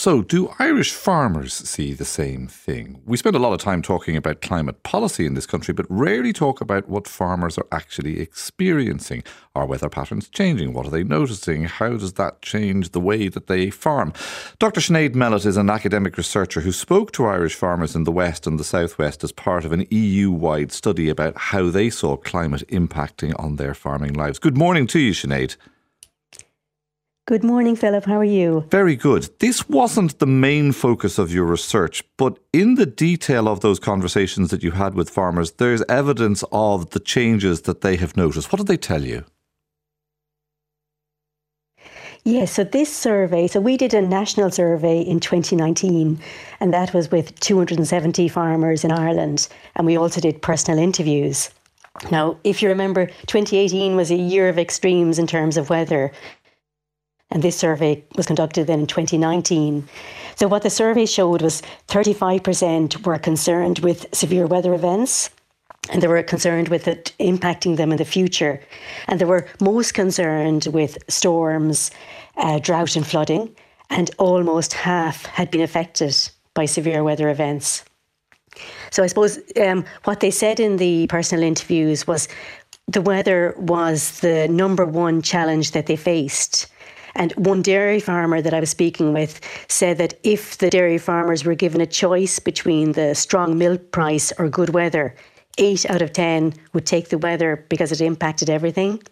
So, do Irish farmers see the same thing? We spend a lot of time talking about climate policy in this country, but rarely talk about what farmers are actually experiencing. Are weather patterns changing? What are they noticing? How does that change the way that they farm? Dr. Sinead Mellett is an academic researcher who spoke to Irish farmers in the West and the Southwest as part of an EU wide study about how they saw climate impacting on their farming lives. Good morning to you, Sinead. Good morning, Philip. How are you? Very good. This wasn't the main focus of your research, but in the detail of those conversations that you had with farmers, there's evidence of the changes that they have noticed. What did they tell you? Yes, so this survey, so we did a national survey in 2019, and that was with 270 farmers in Ireland, and we also did personal interviews. Now, if you remember, 2018 was a year of extremes in terms of weather. And this survey was conducted then in 2019. So, what the survey showed was 35% were concerned with severe weather events and they were concerned with it impacting them in the future. And they were most concerned with storms, uh, drought, and flooding. And almost half had been affected by severe weather events. So, I suppose um, what they said in the personal interviews was the weather was the number one challenge that they faced. And one dairy farmer that I was speaking with said that if the dairy farmers were given a choice between the strong milk price or good weather, eight out of 10 would take the weather because it impacted everything.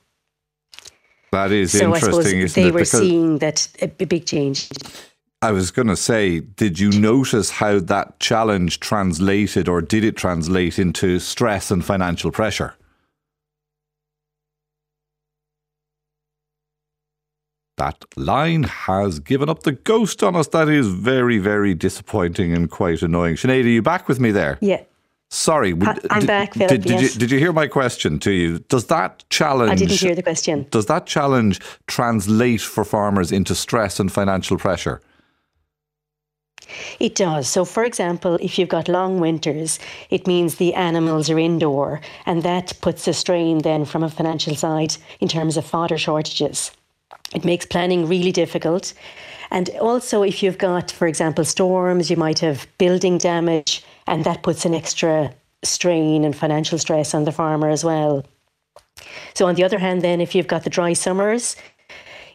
That is so interesting. I suppose they were seeing that a big change. I was going to say, did you notice how that challenge translated, or did it translate into stress and financial pressure? That line has given up the ghost on us. That is very, very disappointing and quite annoying. Sinead, are you back with me there? Yeah. Sorry, I'm did, back. Philip, did, did, yes. you, did you hear my question to you? Does that challenge? I didn't hear the question. Does that challenge translate for farmers into stress and financial pressure? It does. So, for example, if you've got long winters, it means the animals are indoor, and that puts a strain then from a financial side in terms of fodder shortages. It makes planning really difficult. And also, if you've got, for example, storms, you might have building damage, and that puts an extra strain and financial stress on the farmer as well. So, on the other hand, then, if you've got the dry summers,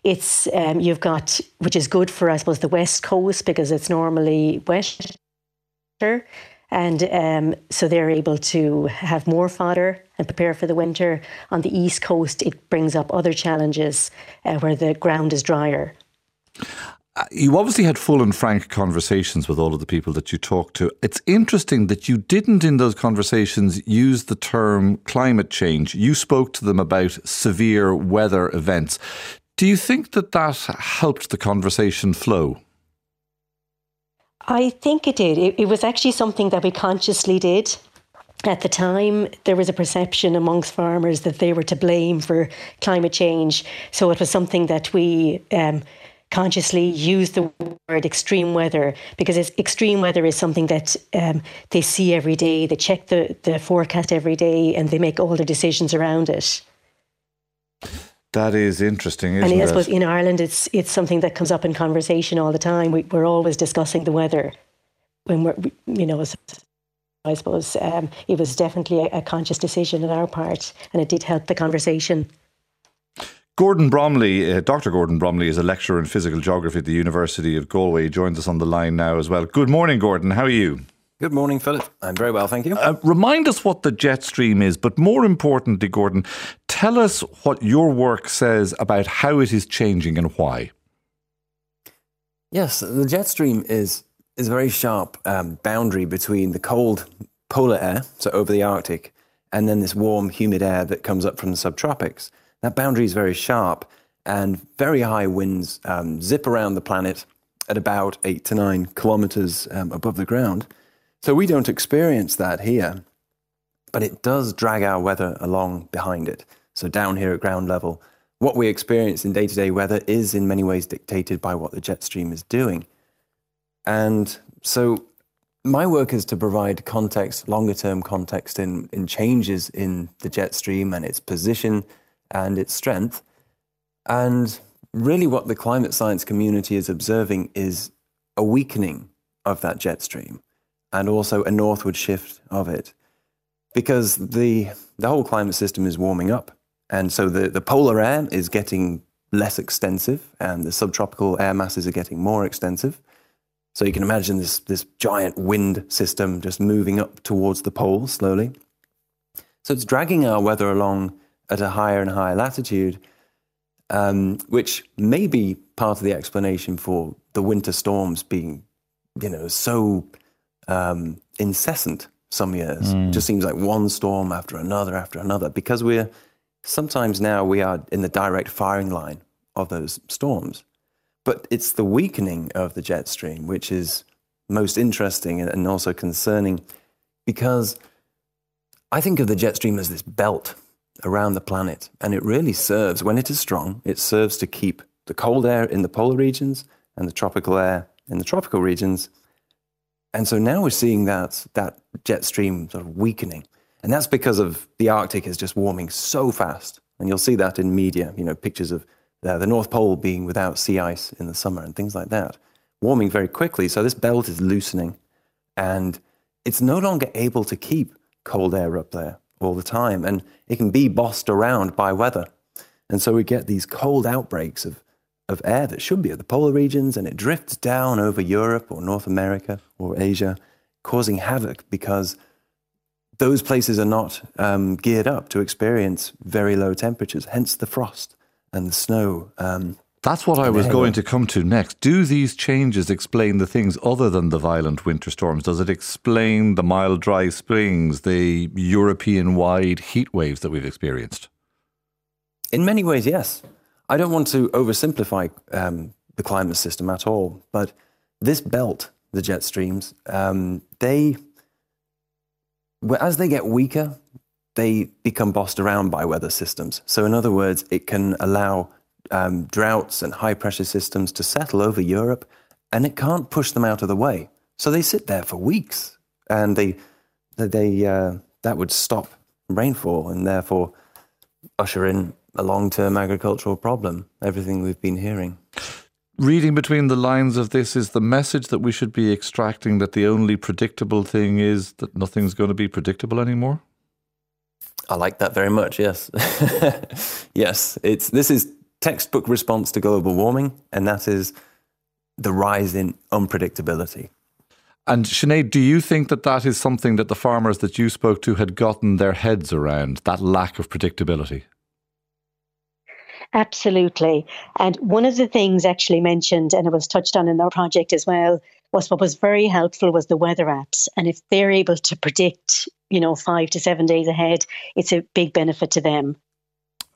it's um, you've got which is good for I suppose the west coast because it's normally wetter, and um, so they're able to have more fodder and prepare for the winter. On the east coast, it brings up other challenges uh, where the ground is drier. Uh, you obviously had full and frank conversations with all of the people that you talked to. It's interesting that you didn't, in those conversations, use the term climate change. You spoke to them about severe weather events. Do you think that that helped the conversation flow? I think it did. It, it was actually something that we consciously did. At the time, there was a perception amongst farmers that they were to blame for climate change. So it was something that we um, consciously used the word extreme weather because extreme weather is something that um, they see every day. They check the, the forecast every day and they make all their decisions around it. That is interesting, isn't and I suppose in Ireland, it's it's something that comes up in conversation all the time. We, are always discussing the weather when we're, you know, I suppose um, it was definitely a, a conscious decision on our part, and it did help the conversation. Gordon Bromley, uh, Dr. Gordon Bromley, is a lecturer in physical geography at the University of Galway. He joins us on the line now as well. Good morning, Gordon. How are you? Good morning, Philip. I'm very well, thank you. Uh, remind us what the jet stream is, but more importantly, Gordon, tell us what your work says about how it is changing and why. Yes, the jet stream is is a very sharp um, boundary between the cold polar air, so over the Arctic, and then this warm, humid air that comes up from the subtropics. That boundary is very sharp, and very high winds um, zip around the planet at about eight to nine kilometers um, above the ground. So we don't experience that here, but it does drag our weather along behind it. So down here at ground level, what we experience in day to day weather is in many ways dictated by what the jet stream is doing. And so my work is to provide context, longer term context in, in changes in the jet stream and its position and its strength. And really, what the climate science community is observing is a weakening of that jet stream and also a northward shift of it because the, the whole climate system is warming up. And so the, the polar air is getting less extensive and the subtropical air masses are getting more extensive. So you can imagine this, this giant wind system just moving up towards the pole slowly. So it's dragging our weather along at a higher and higher latitude, um, which may be part of the explanation for the winter storms being, you know, so um, incessant some years. Mm. It just seems like one storm after another after another because we're sometimes now we are in the direct firing line of those storms. But it's the weakening of the jet stream which is most interesting and also concerning because I think of the jet stream as this belt around the planet, and it really serves, when it is strong, it serves to keep the cold air in the polar regions and the tropical air in the tropical regions and so now we're seeing that, that jet stream sort of weakening. And that's because of the Arctic is just warming so fast. And you'll see that in media, you know, pictures of the, the North Pole being without sea ice in the summer and things like that, warming very quickly. So this belt is loosening and it's no longer able to keep cold air up there all the time. And it can be bossed around by weather. And so we get these cold outbreaks of of air that should be at the polar regions and it drifts down over Europe or North America or Asia, causing havoc because those places are not um, geared up to experience very low temperatures, hence the frost and the snow. Um, That's what I was going to come to next. Do these changes explain the things other than the violent winter storms? Does it explain the mild, dry springs, the European wide heat waves that we've experienced? In many ways, yes. I don't want to oversimplify um, the climate system at all, but this belt, the jet streams, um, they, as they get weaker, they become bossed around by weather systems. So, in other words, it can allow um, droughts and high pressure systems to settle over Europe, and it can't push them out of the way. So they sit there for weeks, and they, they uh, that would stop rainfall and therefore usher in a long term agricultural problem, everything we've been hearing. Reading between the lines of this is the message that we should be extracting that the only predictable thing is that nothing's going to be predictable anymore? I like that very much, yes. yes, it's this is textbook response to global warming, and that is the rise in unpredictability. And Sinead, do you think that that is something that the farmers that you spoke to had gotten their heads around, that lack of predictability? Absolutely. And one of the things actually mentioned, and it was touched on in our project as well, was what was very helpful was the weather apps. And if they're able to predict, you know, five to seven days ahead, it's a big benefit to them.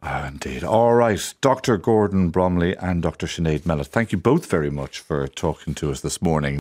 Oh, indeed. All right. Dr. Gordon Bromley and Dr. Sinead Mellett, thank you both very much for talking to us this morning.